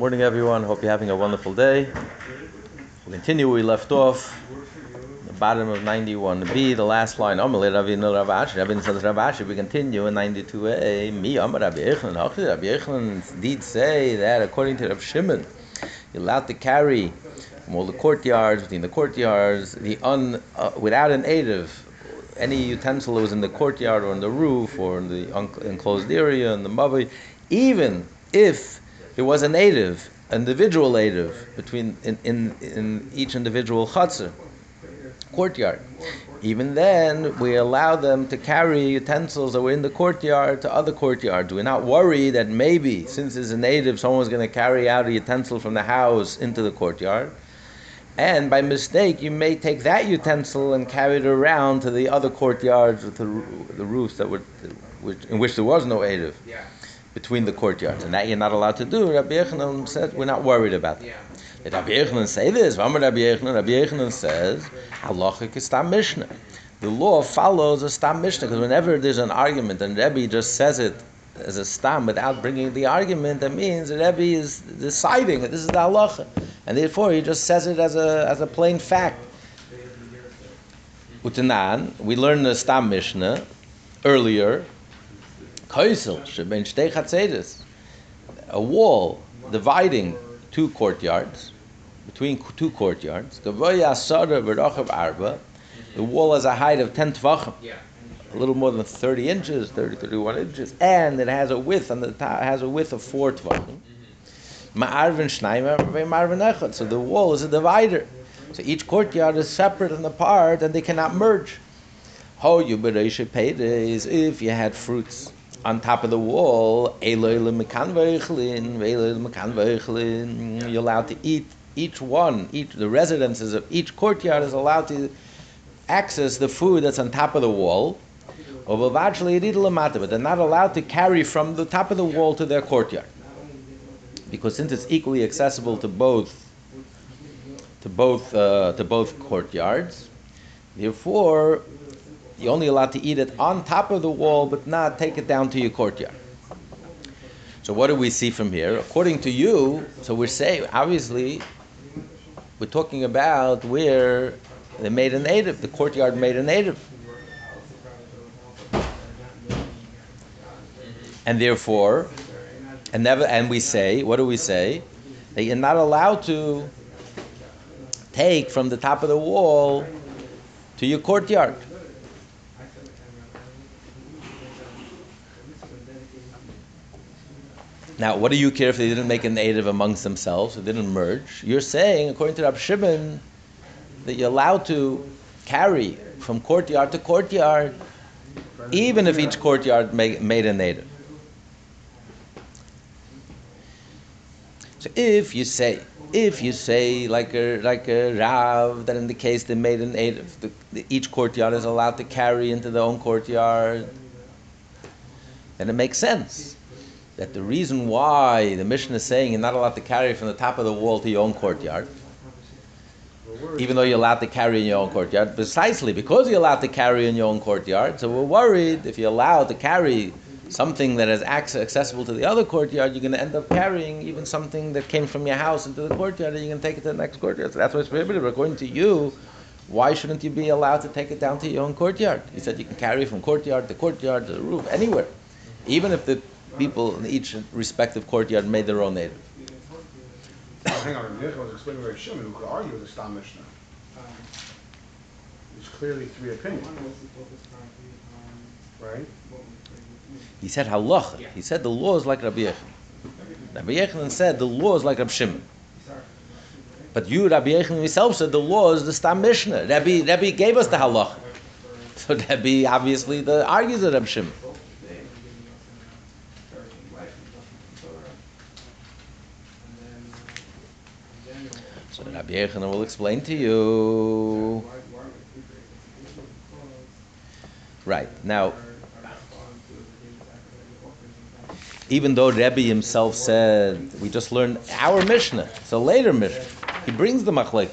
Morning, everyone. Hope you're having a wonderful day. We'll continue where we left off. The bottom of 91b, the last line. We continue in 92a. Me, Amar Rabbi Rabbi Yechon did say that according to Rav Shimon, you're allowed to carry from all the courtyards, between the courtyards, the un, uh, without an native, any utensil that was in the courtyard or on the roof or in the enclosed area in the mavoi, even if there was a native, individual native between in, in, in each individual chutzner, courtyard. Even then, we allow them to carry utensils that were in the courtyard to other courtyards. We're not worried that maybe, since it's a native, someone's going to carry out a utensil from the house into the courtyard. And by mistake, you may take that utensil and carry it around to the other courtyards with the, roofs that were, which, in which there was no native between the courtyards, and that you're not allowed to do. Rabbi Yochanan said we're not worried about that. Did Rabbi Yochanan say this? Rabbi Yochanan, Rabbi Yochanan says halachic is stam mishnah. The law follows a stam mishnah because whenever there's an argument and Rebbe just says it as a stam without bringing the argument, that means that Rebbe is deciding that this is the halacha, and therefore he just says it as a as a plain fact. Utanan, we learned the stam mishnah earlier Kaisel, Sheben Shtei a wall dividing two courtyards, between two courtyards. The wall has a height of 10 tefachim, a little more than 30 inches, 30, 31 inches, and it has a width, and the top has a width of 4 tefachim. Ma'arvin Echad, so the wall is a divider. So each courtyard is separate and apart, and they cannot merge. How you is if you had fruits on top of the wall, you're allowed to eat each one, each the residences of each courtyard is allowed to access the food that's on top of the wall. But they're not allowed to carry from the top of the wall to their courtyard. Because since it's equally accessible to both to both uh, to both courtyards, therefore you're only allowed to eat it on top of the wall, but not take it down to your courtyard. So what do we see from here? According to you, so we're saying obviously we're talking about where they made a native, the courtyard made a native. And therefore, and never and we say, what do we say? You're not allowed to take from the top of the wall to your courtyard. Now, what do you care if they didn't make a native amongst themselves, they didn't merge? You're saying, according to Rab Shimon, that you're allowed to carry from courtyard to courtyard, even if each courtyard made, made a native. So if you say, if you say like a like a rav that in the case they made a native, the, the, each courtyard is allowed to carry into their own courtyard, then it makes sense that the reason why the Mishnah is saying you're not allowed to carry from the top of the wall to your own courtyard, even though you're allowed to carry in your own courtyard, precisely because you're allowed to carry in your own courtyard. So we're worried if you're allowed to carry something that is accessible to the other courtyard, you're going to end up carrying even something that came from your house into the courtyard, and you're going to take it to the next courtyard. So that's why it's prohibited. According to you, why shouldn't you be allowed to take it down to your own courtyard? You said you can carry from courtyard to courtyard to the roof, anywhere. Even if the people in each respective courtyard made their own native. Hang on, Rabbi was explaining Rav Shimon, who could argue with the Stam Mishnah. There's clearly three opinions, right? He said halach. He said the law is like Rabbi Yechon. Rabbi Yechon said the law is like Rabbi Shimon. But you, Rabbi Yechon himself said the law is the Stam Mishnah. Rabbi, Rabbi gave us the halach. So Rabbi obviously the argues with Rabbi Shimon. Rabbi Yechon will explain to you. Right now, even though Rebbe himself said we just learned our Mishnah, it's a later Mishnah. He brings the machlekes.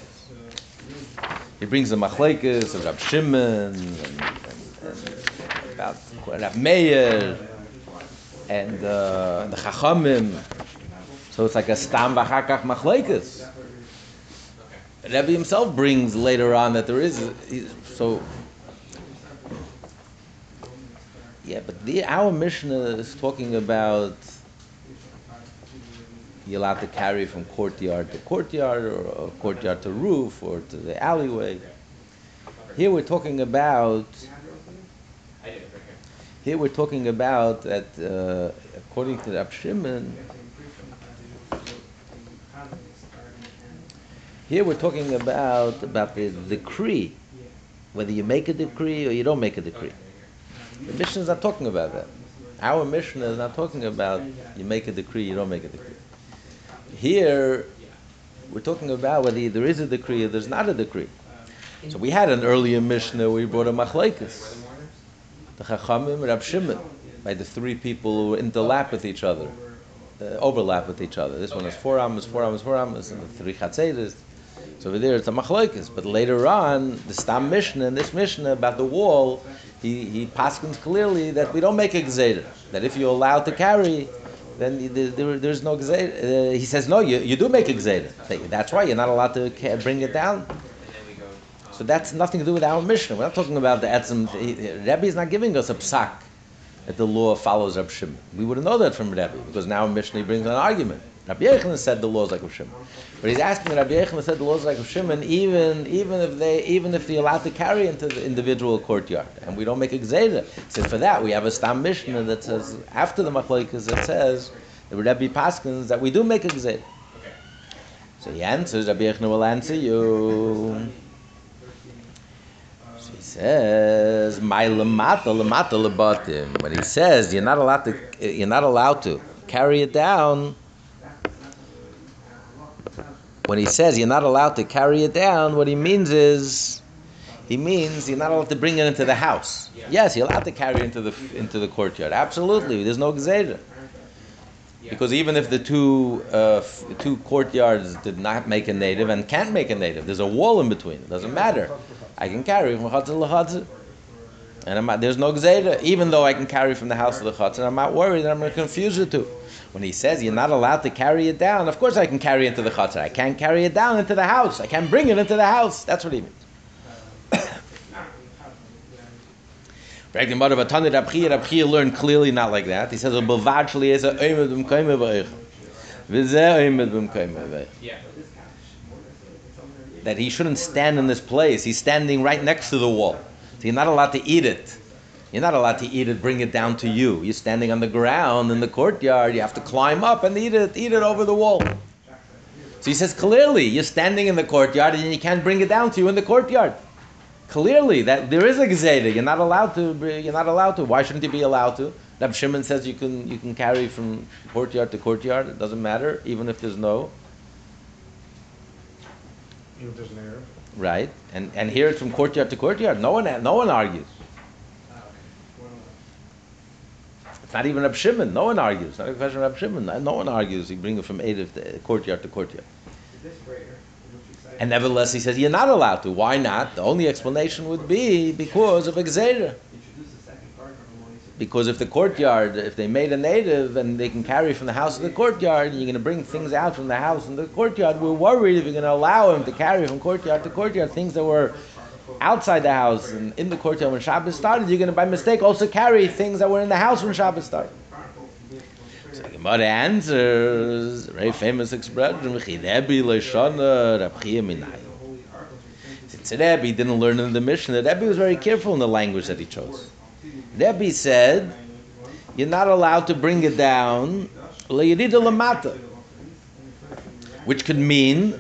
He brings the machlekes of Rab Shimon and, and, about Rab Meir and uh, the Chachamim. So it's like a stam b'chakach machlekes. Rebbe himself brings later on that there is so. Yeah, but the our Mishnah is talking about you're allowed to carry from courtyard to courtyard or courtyard to roof or to the alleyway. Here we're talking about. Here we're talking about that uh, according to Rab Shimon. Here we're talking about about the decree, whether you make a decree or you don't make a decree. The Mishnah is not talking about that. Our Mishnah is not talking about you make a decree, you don't make a decree. Here, we're talking about whether there is a decree or there's not a decree. So we had an earlier Mishnah where we brought a machlekes, the Chachamim, Rab Shimon, by the three people who interlap with each other, uh, overlap with each other. This one is four amas, four amas, four amos, and the three chatzedes. So over there it's a machlekes. But later on, the Stam Mishnah, and this Mishnah about the wall, he, he paskins clearly that we don't make a gzeda. That if you're allowed to carry, then there, there- there's no gzeda. Uh, he says, no, you, you do make a gzeda. That's why you're not allowed to bring it down. So that's nothing to do with our Mishnah. We're not talking about the etzim. Rebbe is not giving us a psak that the law follows Reb Shimon. We wouldn't know that from Rebbe because now Mishnah brings an argument. Rabbi Yechon said the laws like Reb Shimon, but he's asking Rabbi Yechon said the laws like Reb Shimon even even if they even if they're allowed to carry into the individual courtyard and we don't make a gzeda. Said for that we have a stam Mishnah that says after the machlekes that says the Rebbe Paskins that we do make a gzeda. So he answers Rabbi Yechon will answer you. So he says, "My lamata lamata lebatim." When he says you're not allowed to, you're not allowed to carry it down. When he says you're not allowed to carry it down, what he means is, he means you're not allowed to bring it into the house. Yes, you're allowed to carry it into the into the courtyard. Absolutely, there's no gzeda. Because even if the two uh, f- two courtyards did not make a native and can't make a native, there's a wall in between. It doesn't matter. I can carry from to chatzah. And I'm not, there's no gzeda, even though I can carry from the house to the chatzah. I'm not worried that I'm going to confuse the two. When he says you're not allowed to carry it down, of course I can carry it into the chatzah. I can't carry it down into the house. I can't bring it into the house. That's what he means. Right, learned clearly not like that. He says, "Bilvad shli is a oimed v'zeh oimed b'mkoyme v'eich." That he shouldn't stand in this place. He's standing right next to the wall. So you're not allowed to eat it. You're not allowed to eat it, bring it down to you. You're standing on the ground in the courtyard. You have to climb up and eat it, eat it over the wall. So he says clearly, you're standing in the courtyard and you can't bring it down to you in the courtyard. Clearly, that there is a gezeda. You're not allowed to. You're not allowed to. Why shouldn't you be allowed to? Rab Shimon says you can. You can carry from courtyard to courtyard. It doesn't matter, even if there's no Even if there's an error. right. And and here it's from courtyard to courtyard. No one. No one argues. It's not even Rab Shimon. No one argues. It's not a question of Rab Shimon. No one argues. You bring it from to courtyard to courtyard. And nevertheless, he says you're not allowed to. Why not? The only explanation would be because of a gezerah. Because if the courtyard, if they made a native and they can carry from the house to the courtyard, and you're going to bring things out from the house into the courtyard, we're worried if you're going to allow him to carry from courtyard to courtyard things that were outside the house and in the courtyard when Shabbos started, you're going to by mistake also carry things that were in the house when Shabbos started. So Gemara answers, very famous expression, "V'chidebi leishana rabchia minayim." Since Rebbe didn't learn in the Mishnah, Rebbe was very careful in the language that he chose. Rebbe said, you're not allowed to bring it down, which could mean,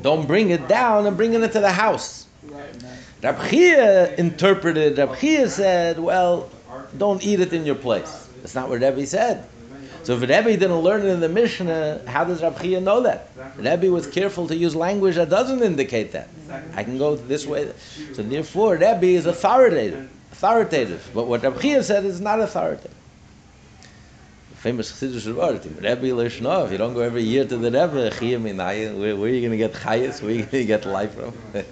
don't bring it down and bring it into the house. Rab Chia interpreted, Rab Chia said, well, don't eat it in your place. That's not what Rebbe said. So if Rebbe didn't learn it in the Mishnah, how does Rab Chia know that? Rebbe was careful to use language that doesn't indicate that. I can go this way. So therefore, Rebbe is authoritative. Authoritative. But what Rab Chia said is not authoritative. The famous Chassidus Rebbe Lishnov, if you don't go every year to the Rebbe, where, where are you going to get chayas? Where are you going to get life from?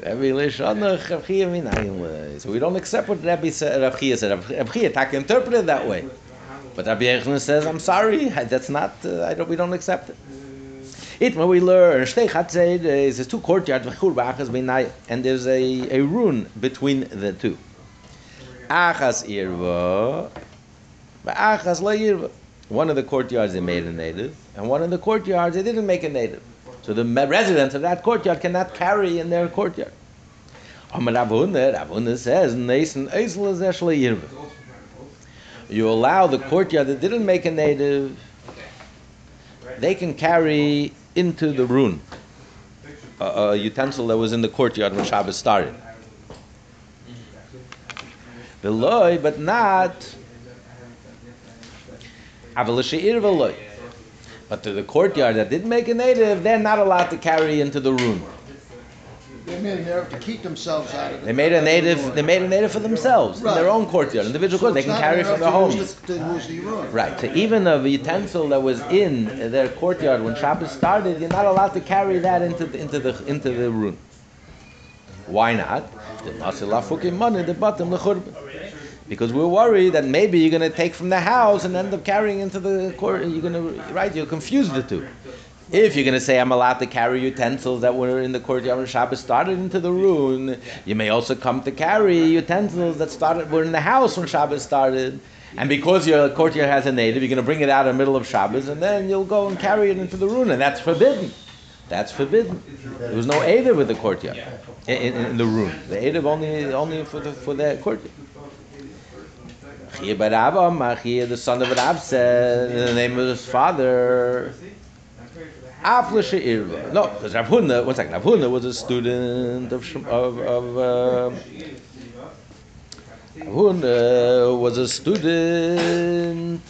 Rebbe Lishnov, Rab Chia. So we don't accept what Rebbe said, Chia said. Rab Chia, Taka interpreted that way. But Rabbi Yochanan says, I'm sorry, that's not, uh, I don't, we don't accept it. It when we learn, Shtei Chatzed is there's two courtyards, and there's a, a rune between the two. Achas Irva, Achas La Irva. One of the courtyards they made a native, and one of the courtyards they didn't make a native. So the residents of that courtyard cannot carry in their courtyard. Amar Rav Huna, Rav Huna says, Neisen Eisel Zeh Shla Irva. You allow the courtyard that didn't make a native, they can carry into the rune a, a utensil that was in the courtyard when Shabbos started. Veloy, but not Avalishir veloy. But to the courtyard that didn't make a native, they're not allowed to carry into the room. They made an error to keep themselves out of it. They made a native. They made a native for themselves in their own courtyard, individual So courtyard. They can carry from their homes. the- To use the ruin. Right. So even a utensil that was in their courtyard when Shabbos started, you're not allowed to carry that into the, into the into the room. Why not? The money the bottom the churban. Because we're worried that maybe you're going to take from the house and end up carrying into the court. You're going to right. You'll confuse the two. If you're going to say I'm allowed to carry utensils that were in the courtyard when Shabbos started into the room, you may also come to carry utensils that started were in the house when Shabbos started. And because your courtyard has a native, you're going to bring it out in the middle of Shabbos, and then you'll go and carry it into the room, and that's forbidden. That's forbidden. There was no Edav with the courtyard in, in, in the room. The Edav only only for the for the courtyard. Chia bar Abba, Machia, the son of Rav said in the name of his father. Aflisha Irva. No, because Rav Huna, one second, Rav Huna was a student of of of. Uh, Rav Huna was a student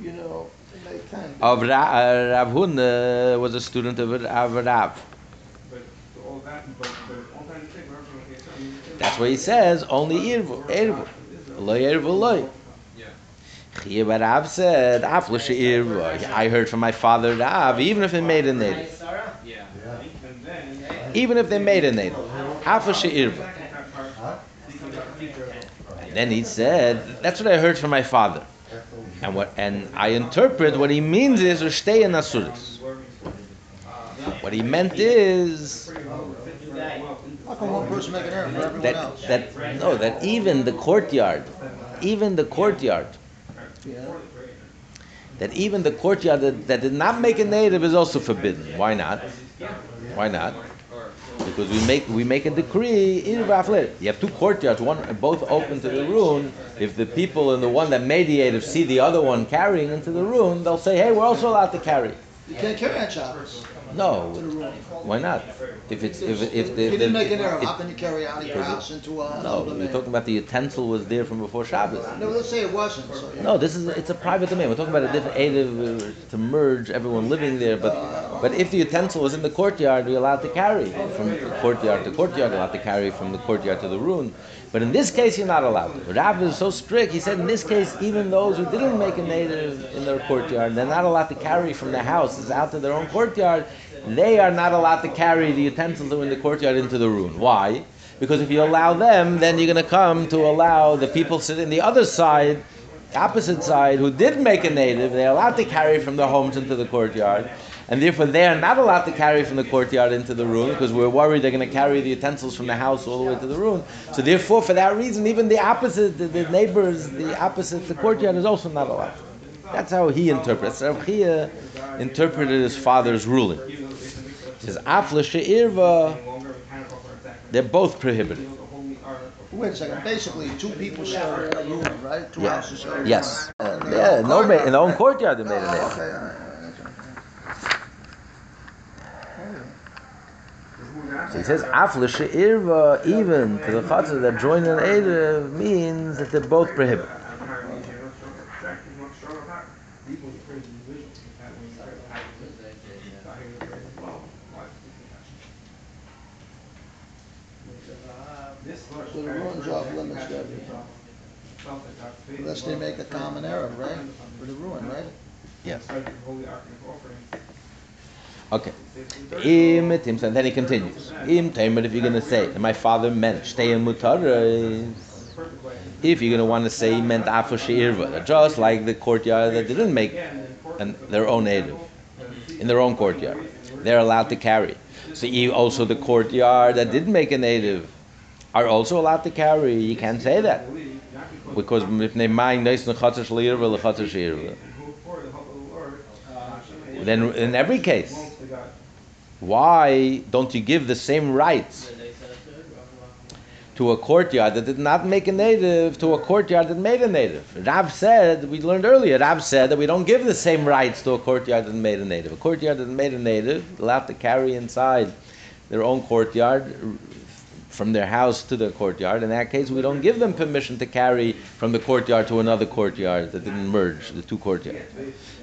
You know, of Ra, uh, Rav Huna was a student of of Rav. That's why he says only Irvu, Irvu, Irvu loy. Rav said, I heard from my father Rav, even if they made a native. Even if they made a native. And then he said, that's what I heard from my father. And what and I interpret what he means is stay in Asuris. What he meant is How can one person make an error for everyone that else? that no that even the courtyard, even the courtyard, Yeah. that even the courtyard that, that did not make a native is also forbidden. Why not? Why not? Because we make we make a decree in Raflet. You have two courtyards, one both open to the room. If the people in the one that made the native see the other one carrying into the room, they'll say, "Hey, we're also allowed to carry." You can't carry on Shabbos No, to the ruin. why not? If it's if if the, didn't make an error, how can you carry out of your house into a no, we're talking about the utensil was there from before Shabbos. No, let's say it wasn't, so. No, this is it's a private domain. We're talking about a different aid of, uh, to merge everyone living there. But but if the utensil was in the courtyard, we're allowed to carry from courtyard to courtyard. Allowed to carry from the courtyard to the room. But in this case, you're not allowed to. Rav is so strict. He said in this case, even those who didn't make a native in their courtyard, they're not allowed to carry from their houses out to their own courtyard. They are not allowed to carry the utensils in the courtyard into the room. Why? Because if you allow them, then you're going to come to allow the people sitting in the other side opposite side who did make a native, they're allowed to carry from their homes into the courtyard. And therefore, they are not allowed to carry from the courtyard into the room because we're worried they're going to carry the utensils from the house all the way to the room. So, therefore, for that reason, even the opposite, the, the neighbors, the opposite, the courtyard is also not allowed. That's how he interprets. Rav Chia interpreted his father's ruling. He says, Afla she'irva, they're both prohibited. Wait a second, basically, two people share a room, right? Two Yeah. houses share a room. Yes. They Yeah, no, ma- in their own courtyard they made a Oh, okay, all right, all right, So he says, Afla she'irva, even to the chatzah that join an Erev, means that they're both prohibited. okay. So the ruins off limits to everything. Unless they make a common error, right? For the ruin, right? Yes. Okay. Im tim, and then he continues. Im if you're going to say, and my father meant, stay in mutaris. Uh, if you're going to want to say he meant afu she'irva, just like the courtyard that didn't make an, their own native in their own courtyard, they're allowed to carry. So also the courtyard that didn't make a native are also allowed to carry. You can't say that because shleirva lechatzer she'irva. Then in every case, why don't you give the same rights to a courtyard that did not make a native to a courtyard that made a native? Rav said, we learned earlier, Rav said that we don't give the same rights to a courtyard that made a native. A courtyard that made a native, will have to carry inside their own courtyard from their house to the courtyard. In that case, we don't give them permission to carry from the courtyard to another courtyard that didn't merge the two courtyards.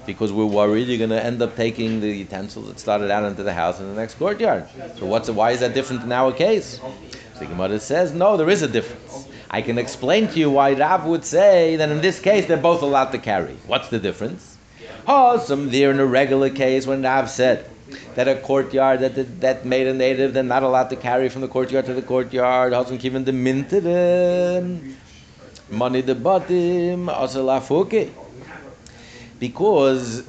Because we're worried you're going to end up taking the utensils that started out into the house in the next courtyard. So what's why is that different in our case? So the Gemara says, no, there is a difference. I can explain to you why Rav would say that in this case they're both allowed to carry. What's the difference? Oh, some there in a regular case when Rav said that a courtyard that that, made a native, they're not allowed to carry from the courtyard to the courtyard. Hasn't given the minted money the bottom asalafuke. Because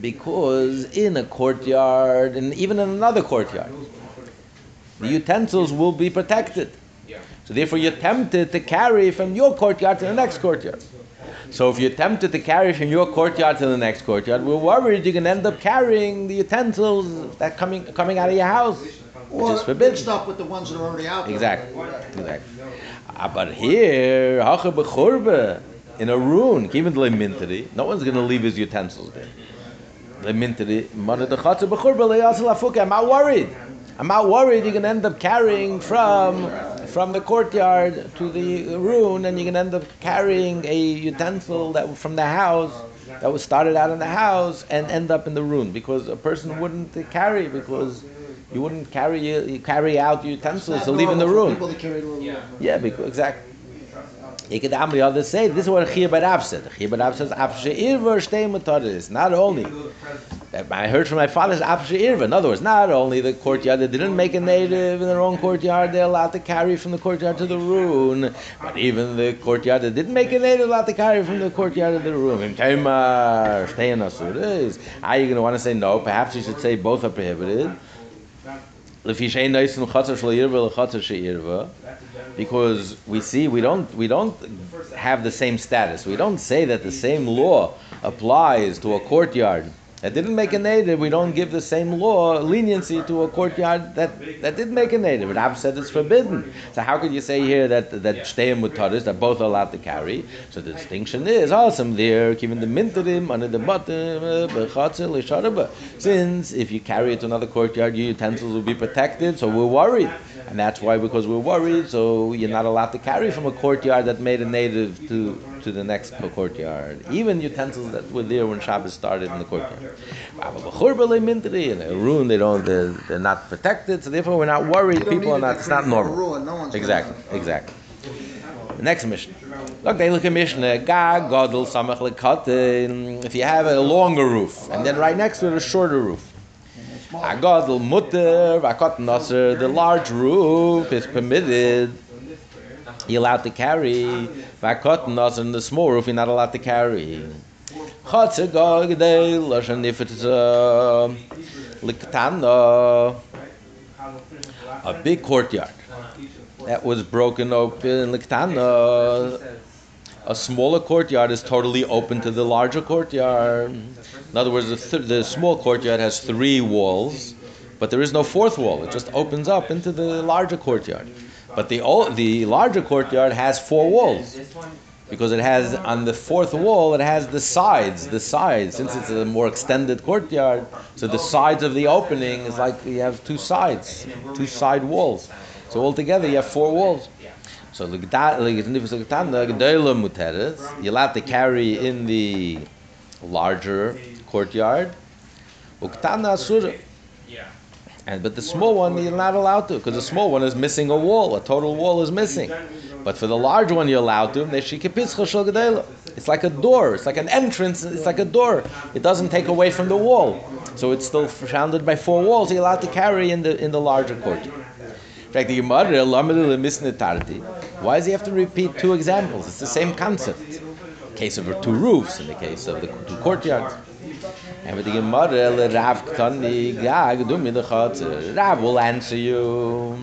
because in a courtyard and even in another courtyard, the utensils will be protected. So therefore you're tempted to carry from your courtyard to the next courtyard. So if you're tempted to carry from your courtyard to the next courtyard, we're worried you can end up carrying the utensils that coming coming out of your house, which Or is forbidden. mixed up with the ones that are already out there. Exactly, exactly. Ah, but here, in a ruin, even the minteri, no one's going to leave his utensils there. The minteri, mana de chatzer b'churba leyasel. I'm not worried. I'm not worried you're going to end up carrying from from the courtyard to the ruin, and you're going to end up carrying a utensil that from the house that was started out in the house and end up in the ruin because a person wouldn't carry because you wouldn't carry you carry out utensils to leave in the room. People to carry a room. Yeah, because exactly. You could others say this is what Chia Barav said. Chia Barav says Afshe Irva Shtei. Not only I heard from my father's Afshe Irva. In other words, not only the courtyard that didn't make a native in their own courtyard, they're allowed to carry from the courtyard to the room. But even the courtyard that didn't make a native, allowed to carry from the courtyard to the room. In Taimar Shtei Nasuris. Are you going to want to say no? Perhaps you should say both are prohibited. Lefi shein noisen chatzar shel yirva lechatzar because we see we don't we don't have the same status. We don't say that the same law applies to a courtyard that didn't make a native. We don't give the same law leniency to a courtyard that that did make a native. Rab said it's forbidden. So how could you say here that that shteim mutaris that both are allowed to carry? So the distinction is awesome there, given the minterim under the bottom uh, lisharaba. Since if you carry it to another courtyard, your utensils will be protected. So we're worried. And that's why, because we're worried, so you're not allowed to carry from a courtyard that made a native to, to the next courtyard. Even utensils that were there when Shabbos started in the courtyard. In a room, they don't, they're, they're not protected, so therefore we're not worried. People are not, it's not normal. Exactly, exactly. The next Mishnah. Look, they look at Mishnah. Ga godel samach lekatin. If you have a longer roof, and then right next to it a shorter roof. A godel mutter, vakot nasser. The large roof is permitted. You're allowed to carry. Vakot nasser. And the small roof you're not allowed to carry. Lashon if it's uh, liktana. A big courtyard that was broken open. Liktana. A smaller courtyard is totally open to the larger courtyard. In other words, the, th- the small courtyard has three walls, but there is no fourth wall. It just opens up into the larger courtyard. But the o- the larger courtyard has four walls because it has on the fourth wall it has the sides. The sides, since it's a more extended courtyard, so the sides of the opening is like you have two sides, two side walls. So altogether you have four walls. So. You're allowed to carry in the larger courtyard. And but the small one you're not allowed to because the small one is missing a wall. A total wall is missing. But for the large one you're allowed to. It's like a door. It's like an entrance. It's like a door. It doesn't take away from the wall. So it's still surrounded by four walls. You're allowed to carry in the in the larger courtyard. In fact, the Gemara, Why does he have to repeat two examples? It's the same concept. case of two roofs, in the case of the two courtyards. The Rav the will answer you.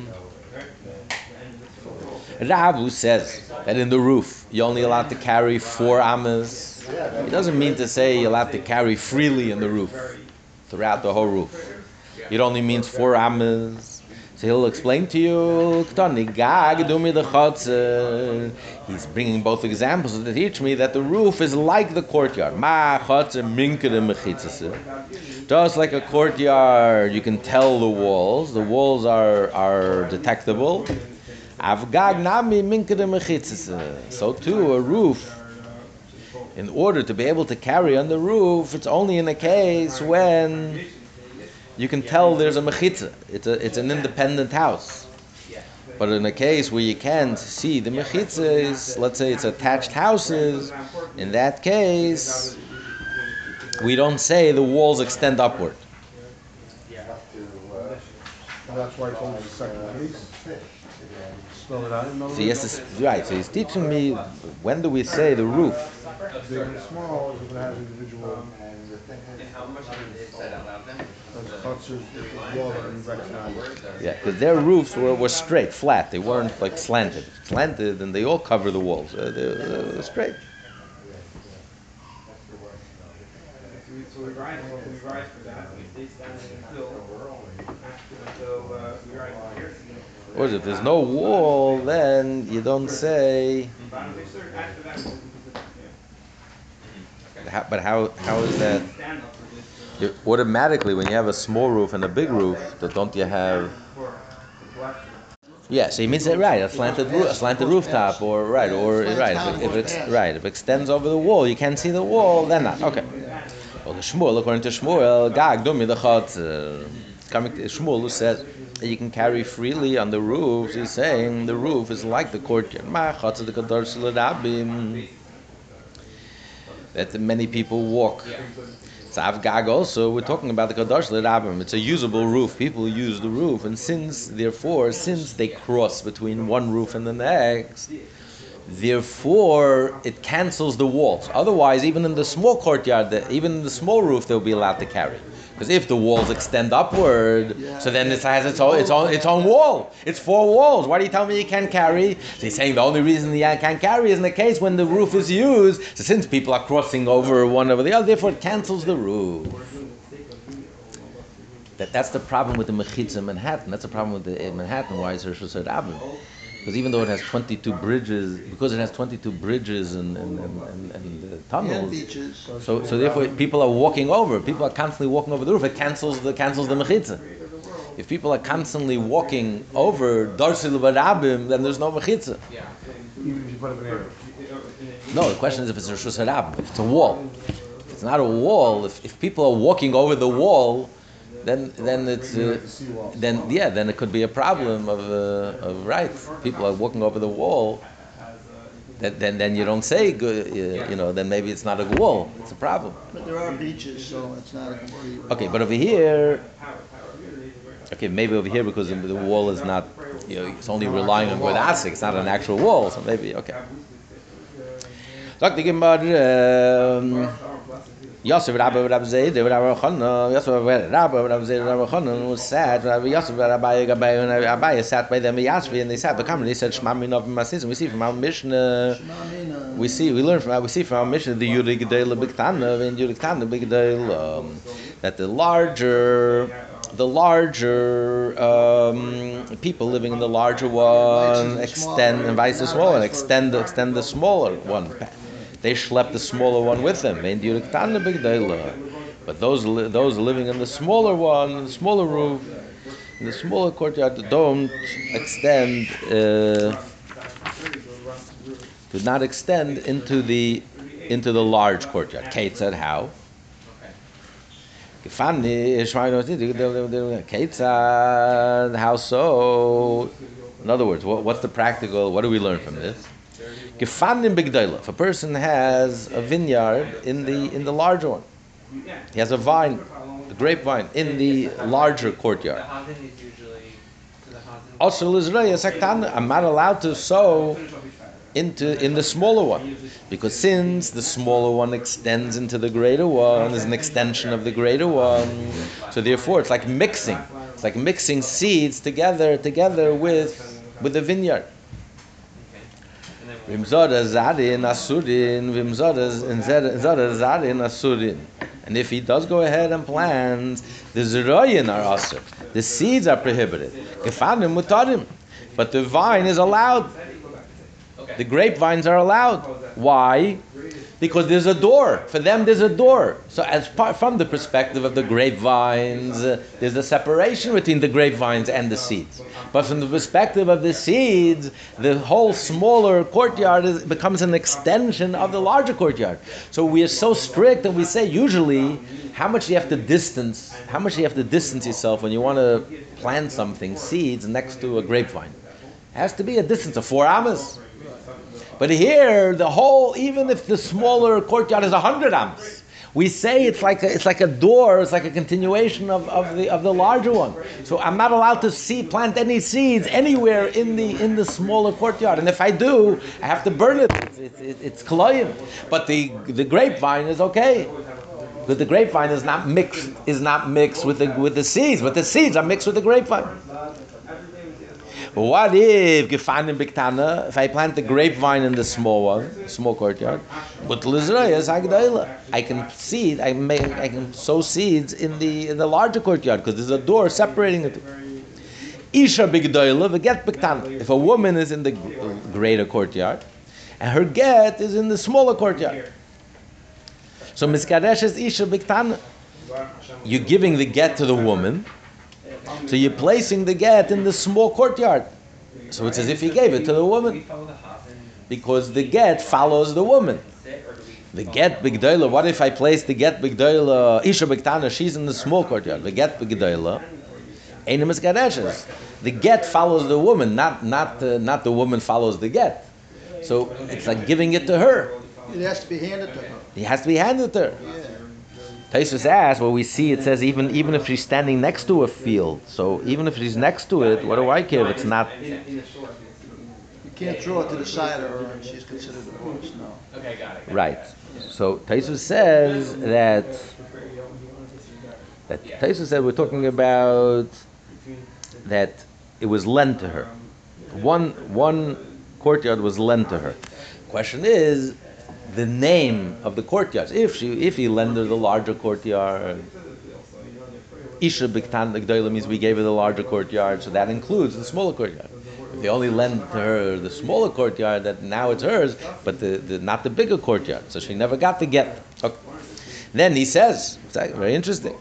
Rav who says that in the roof you're only allowed to carry four amas. He doesn't mean to say you're allowed to carry freely in the roof, throughout the whole roof. It only means four amas. So he'll explain to you. He's bringing both examples to teach me that the roof is like the courtyard. Just like a courtyard, you can tell the walls. The walls are, are detectable. So too, a roof, in order to be able to carry on the roof, it's only in a case when you can tell there's a mechitza. It's a it's an independent house. But in a case where you can't see the mechitza is, let's say it's attached houses, in that case, we don't say the walls extend upward. That's why it's only the second case. Spell it out. So yes, right. So he's teaching me when do we say the roof? Big and small, is gonna have individual, those chutzers, the wall that you recognize. Yeah, because their roofs were, were straight, flat. They weren't like slanted. Slanted, and they all cover the walls. Uh, they're, they're straight. So we ride, we ride for that, we stay standing until, until, uh, we ride here. Or if there's no wall, then you don't say. Bottom fixer, after that, yeah. How, but how how is that? Uh, You, automatically, when you have a small roof and a big roof, that don't you have? Yeah, so he means it right. A slanted roof, a slanted rooftop, or right, or right. If, it- if right, if it extends over the wall, you can't see the wall. Then not okay. Well, the Shmuel, according to Shmuel, Gag dumi the chotzer. Coming to Shmuel, who says that you can carry freely on the roofs. He's saying the roof is like the courtyard. That many people walk. Sav Gag also, we're talking about the Kadosh L'Rabim. It's a usable roof. People use the roof. And since, therefore, since they cross between one roof and the next, therefore, it cancels the walls. Otherwise, even in the small courtyard, the, even in the small roof, they'll be allowed to carry. Because if the walls extend upward, so then it has its own, its own, its own wall. It's four walls. Why do you tell me you can't carry? So he's saying the only reason you can't carry is in the case when the roof is used. So since people are crossing over one over the other, therefore it cancels the roof. That, that's the problem with the Mechitza in Manhattan. That's the problem with the in Manhattan. Why is there Shusar Rabin? Because even though it has 22 bridges, because it has 22 bridges and, and, and, and, and uh, tunnels, so, so therefore, people are walking over. People are constantly walking over the roof. It cancels the cancels the mechitza. If people are constantly walking over darsil barabim, then there's no mechitza. Even if you put up an area. No, the question is if it's a rishus if it's a wall. If it's not a wall, if, if people are walking over the wall, then then it's uh, have to see walls. then yeah, then it could be a problem of uh, of right. People are walking over the wall. Then, then, then you don't say good, uh, you know. Then maybe it's not a wall. It's a problem. But there are beaches, so it's not a complete. Okay, but over here, okay, maybe over here because the, the wall is not, you know, it's only relying on Godasik, it's not an actual wall, so maybe, okay. Sagt die Gemara, um, Yosef Rabbi Rabbi Zayd, Rabbi Chana, Yosef Rabbi Rabbi Zayd, Rabbi Chana was sad, Rabbi Yosef Rabbi Gabai and Rabbi sat by them, Yashvi, and they sat, the come and they said, Shema Minov Masis, and we see from our Mishnah, we see, we learn from, we see from our Mishnah the Yurik Gedel Bigtana and Yurik Tana Bigdel um, that the larger, the larger um, people living in the larger one extend and vice smaller one, extend extend the smaller one. They schlep the smaller one with them. But those those living in the smaller one, the smaller roof, in the smaller courtyard, don't extend. Uh, did not extend into the into the large courtyard. Kate said how? Kate said how so? In other words, what, what's the practical? What do we learn from this? If a person has a vineyard in the in the larger one, he has a vine, a grapevine in the larger courtyard. I'm not allowed to sow into in the smaller one. Because since the smaller one extends into the greater one, is an extension of the greater one. So therefore it's like mixing. It's like mixing seeds together together with with the vineyard. Vim zoda zadin asurin, vim zoda zadin asurin. And if he does go ahead and plant, the zeroyin are asur. The seeds are prohibited. Gefanim mutarim. But the vine is allowed. The grapevines are allowed. Why? Because there's a door. For them, there's a door. So, as part from the perspective of the grapevines, uh, there's a separation between the grapevines and the seeds. But from the perspective of the seeds, the whole smaller courtyard is, becomes an extension of the larger courtyard. So we are so strict that we say usually how much you have to distance, how much you have to distance yourself when you want to plant something, seeds next to a grapevine. It has to be a distance of four amas. But here, the whole, even if the smaller courtyard is hundred ams, we say it's like a, it's like a door, it's like a continuation of, of the of the larger one. So I'm not allowed to see plant any seeds anywhere in the in the smaller courtyard, and if I do, I have to burn it. It's it's, it's. But the the grapevine is okay. But the grapevine is not mixed is not mixed with the with the seeds, but the seeds are mixed with the grapevine. What if gefanim biktana? If I plant the grapevine in the small one, small courtyard, but lizrayas hagdaila, I can seed, I make, I can sow seeds in the in the larger courtyard because there's a door separating it. Isha bigdaila, get biktana. If a woman is in the greater courtyard, and her get is in the smaller courtyard, so miskadesh is isha biktana. You're giving the get to the woman. So you're placing the get in the small courtyard. So it's as if he gave it to the woman. Because the get follows the woman. The get bigdoila, what if I place the get bigdoila, Isha Biktana, she's in the small courtyard. The get bigdoila, Einim Gadeshes. The get follows the woman, not, not, uh, not the woman follows the get. So it's like giving it to her. It has to be handed to her. It has to be handed to her. Yeah. Taisus asks, well, we see it says even even if she's standing next to a field. So even if she's next to it, what do I care if it's not? You can't throw it to the side of her and she's considered divorced, no. Okay, got it. right. So Taisus says that that Taisus said we're talking about that it was lent to her. One one courtyard was lent to her. Question is the name of the courtyards. If she if he lent her the larger courtyard, Isha Biktan Gdoila means we gave her the larger courtyard, so that includes the smaller courtyard. If they only lend to her the smaller courtyard, that now it's hers, but the, the not the bigger courtyard. So she never got to get. Okay. Then he says, very interesting.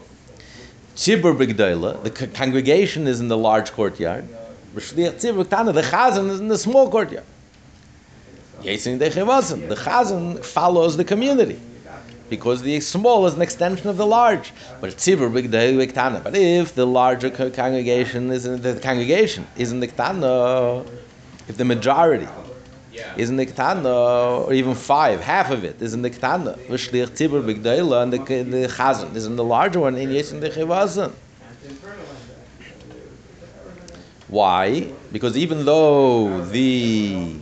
Tzibur Bigdoila, the congregation is in the large courtyard. The chazan is in the small courtyard. Yesin Dechevasim. The chazan follows the community because the small is an extension of the large. But tzibur big tana. But if the larger congregation is in the congregation is in the tana, if the majority is in the tana, or even five, half of it is in the tana, v'shliach and the the chazan is in the larger one in yesin dechevazim. Why? Because even though the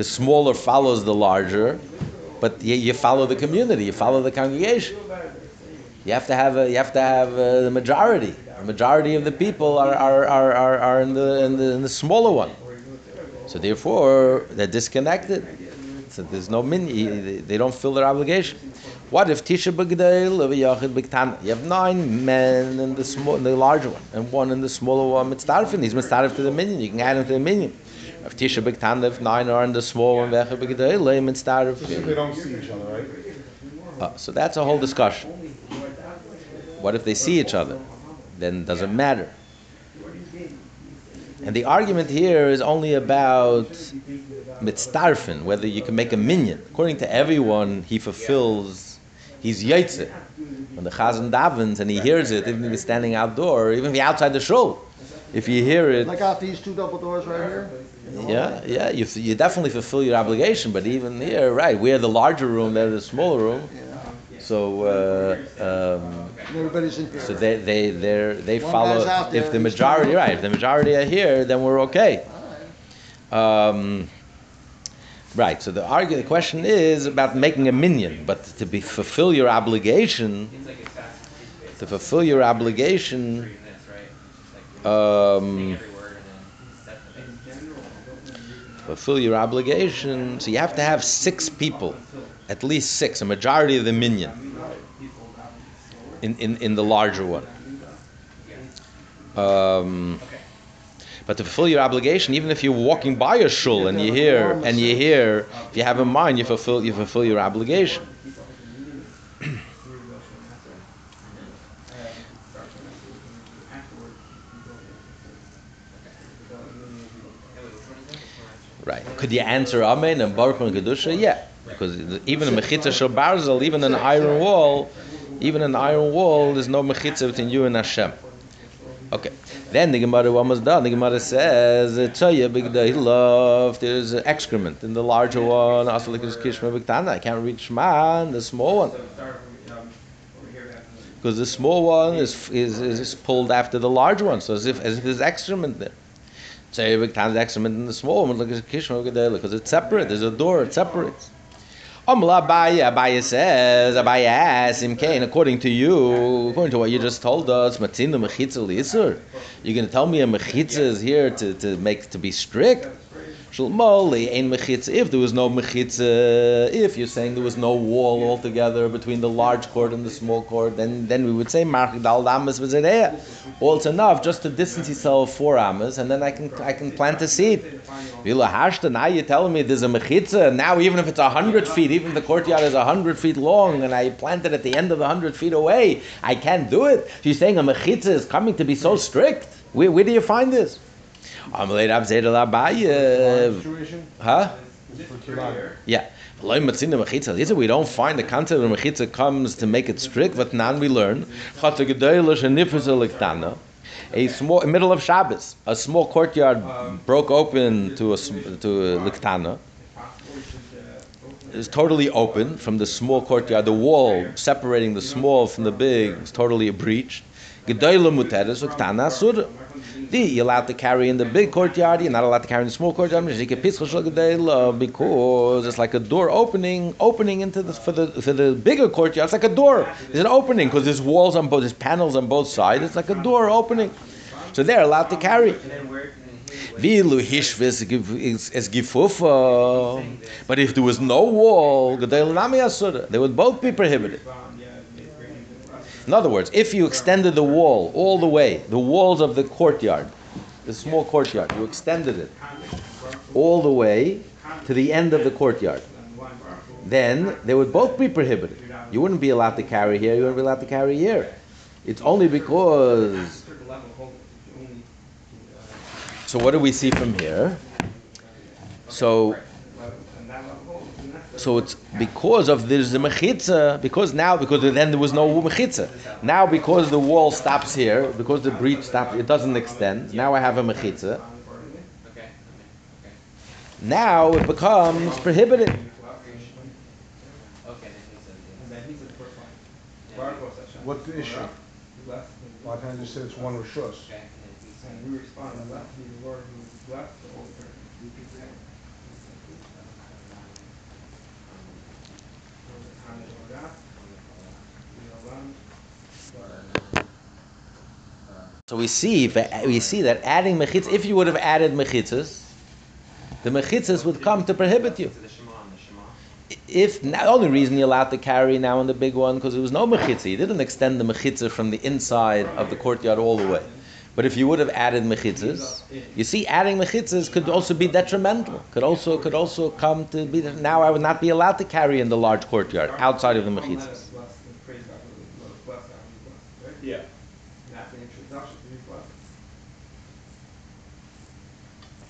the smaller follows the larger, but you, you follow the community, you follow the congregation. You have to have a, you have to have uh the majority. The majority of the people are, are, are, are, are in, the, in, the, in the smaller one. So therefore, they're disconnected. So there's no min. They, don't fill their obligation. What if Tisha B'Gdeil Yachid B'Ktana? You have nine men in the small, in the larger one, and one in the smaller one. Mitzdarfin. He's mitzdarf to the minyan. You can add him to the minyan. If Tisha B'Ktana, if nine are in the small one, Yachid B'Gdeil Mitzdarf. So they don't see each other, right? Uh, so that's a whole discussion. What if they see each other? Then does it matter? And the argument here is only about mitzdarfin, whether you can make a minyan. According to everyone, he fulfills, he's yaitze. When the chazan davens and he hears it, even if he's standing outdoor, even if he's outside the shul, if you hear it, Like out these two double doors right here? Yeah, yeah, you, you definitely fulfill your obligation. But even here, right, we're the larger room, they're the smaller room. Yeah. so uh, um, Everybody's in here. so they they they they One follow. there, If the majority, right? If the majority are here, then we're okay. Alright. Um, right. So the argue, the question is about making a minyan, but to be fulfill your obligation, Seems like it's fast and free space. to fulfill your obligation, Three minutes, right? Like, um, saying every word and then set the In general, I don't know the reason how- fulfill your obligation. So you have to have six people, at least six, a majority of the minyan in, in, in the larger one. Um, but to fulfill your obligation, even if you're walking by a shul and you hear and you hear, if you have in mind, you fulfill you fulfill your obligation. Right. Could you answer Amen and Baruch and Kedusha? Yeah. Because even a mechitza shel barzel, even an iron wall, even an iron wall, there's no mechitza between you and Hashem. Okay. Then the Gemara almost done. The Gemara says, "Tzaya big love." There's excrement in the larger one. Also, like kishma b'ktana. I can't reach man, the small one, because the small one is, is is pulled after the large one. So as if as if there's excrement there. Tzaya b'ktana, the excrement in the small one, like kishma b'ktana, because it's separate. There's a door. It separates. Amla Abaye, Abaye says, Abaye asks, Imkain, according to you, according to what you just told us, Matzina Mechitza Lisur, you're going to tell me a Mechitza is here to, to make, to be strict? Shulmoli, ain't Mechitza, if there was no Mechitza, uh, if you're saying there was no wall altogether between the large court and the small court, then, then we would say, Dal Damas Vizadea. Well, it's enough just to distance yourself four amas, and then I can, I can plant a seed. Vila Hashta, now you're telling me there's a mechitza. Now, even if it's hundred feet, even if the courtyard is hundred feet long, and I plant it at the end of hundred feet away, I can't do it. You're saying a mechitza is coming to be so strict. Where, where do you find this? Amalei Rav Zedel Abaye. Situation Huh? Yeah. V'loy matzina mechitza. These are- We don't find the concept of mechitza comes to make it strict. But now we learn. Chatza gedoyla shenifus eliktana. A small, middle of Shabbos, a small courtyard broke open to a to a liktana. It's totally open from the small courtyard. The wall separating the small from the big is totally breached. Gedoyla muteres liktana asura. You're allowed to carry in the big courtyard, you're not allowed to carry in the small courtyard, because it's like a door opening, opening into the, for the, for the bigger courtyard, it's like a door. It's an opening, because there's walls on both, there's panels on both sides, it's like a door opening. So they're allowed to carry. But if there was no wall, they would both be prohibited. In other words, if you extended the wall all the way, the walls of the courtyard, the small courtyard, you extended it all the way to the end of the courtyard, then they would both be prohibited. You wouldn't be allowed to carry here, you wouldn't be allowed to carry here. It's only because. So, what do we see from here? So, so it's because of there's the mechitza, because now, because then there was no mechitza. Now, because the wall stops here, because the breach stops, it doesn't extend. Now I have a mechitza. Okay, okay, okay. Now it becomes prohibited. Okay, he said. What's the issue? Why can't I just say it's one Rishus? Okay, and then he said, we respond, blessed be the Lord who blessed the whole So we see, we see that adding mechitza, if you would have added mechitzas, the mechitzas would come to prohibit you. If the only reason you're allowed to carry now in the big one because there was no mechitza, you didn't extend the mechitza from the inside of the courtyard all the way. But if you would have added mechitzas, you see, adding mechitzas could also be detrimental. Could also could also come to be now I would not be allowed to carry in the large courtyard outside of the mechitzas. Yeah. That's the introduction to these blessings.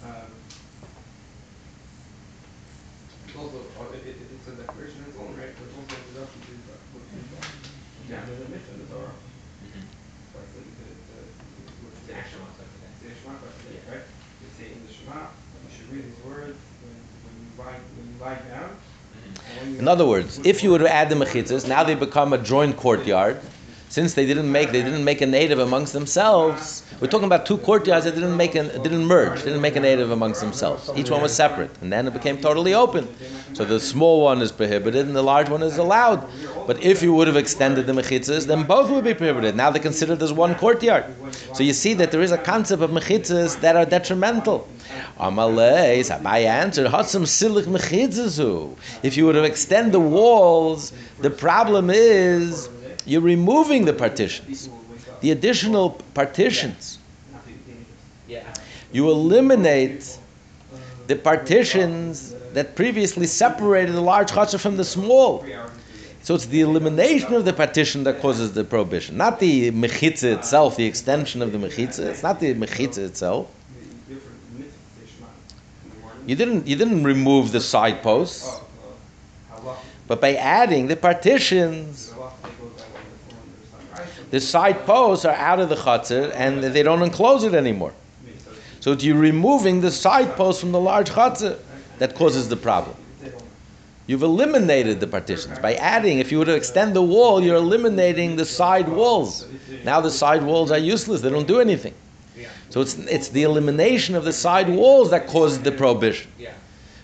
Um, It's also, uh, it, it, it's a declaration in its own right, but it's also an introduction to these blessings. Yeah, there's a mission in the Torah. So it's the, the, the, It's an action also, okay. It's the Shema question, right? You say in the Shema, you should read these words when, when you lie, when you lie down, and when you In other words, if you would add the mechitzas, now they become a joint courtyard. Since they didn't make they didn't make a native amongst themselves. We're talking about two courtyards that didn't make an, didn't merge, didn't make a native amongst themselves. Each one was separate, and then it became totally open. So the small one is prohibited, and the large one is allowed. But if you would have extended the mechitzas, then both would be prohibited. Now they're considered as one courtyard. So you see that there is a concept of mechitzas that are detrimental. Amalei, Sabai answered, Hatsam silich mechitzazu. If you would have extended the walls, the problem is you're removing the partitions, the additional partitions. You eliminate the partitions that previously separated the large chutzah from the small. So it's the elimination of the partition that causes the prohibition, not the mechitza itself, the extension of the mechitza. It's not the mechitza itself. You didn't you didn't remove the side posts, but by adding the partitions, the side posts are out of the chutzah and they don't enclose it anymore. So it's you removing the side posts from the large chutzah that causes the problem. You've eliminated the partitions by adding. If you were to extend the wall, you're eliminating the side walls. Now the side walls are useless; they don't do anything. So it's it's the elimination of the side walls that caused the prohibition.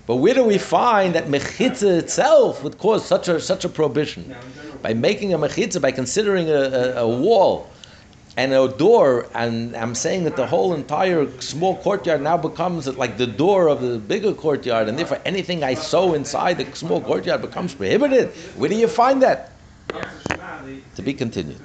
But where do we find that mechitza itself would cause such a such a prohibition? By making a mechitza, by considering a, a, a wall and a door, and I'm saying that the whole entire small courtyard now becomes like the door of the bigger courtyard, and therefore anything I sow inside the small courtyard becomes prohibited. Where do you find that? To be continued.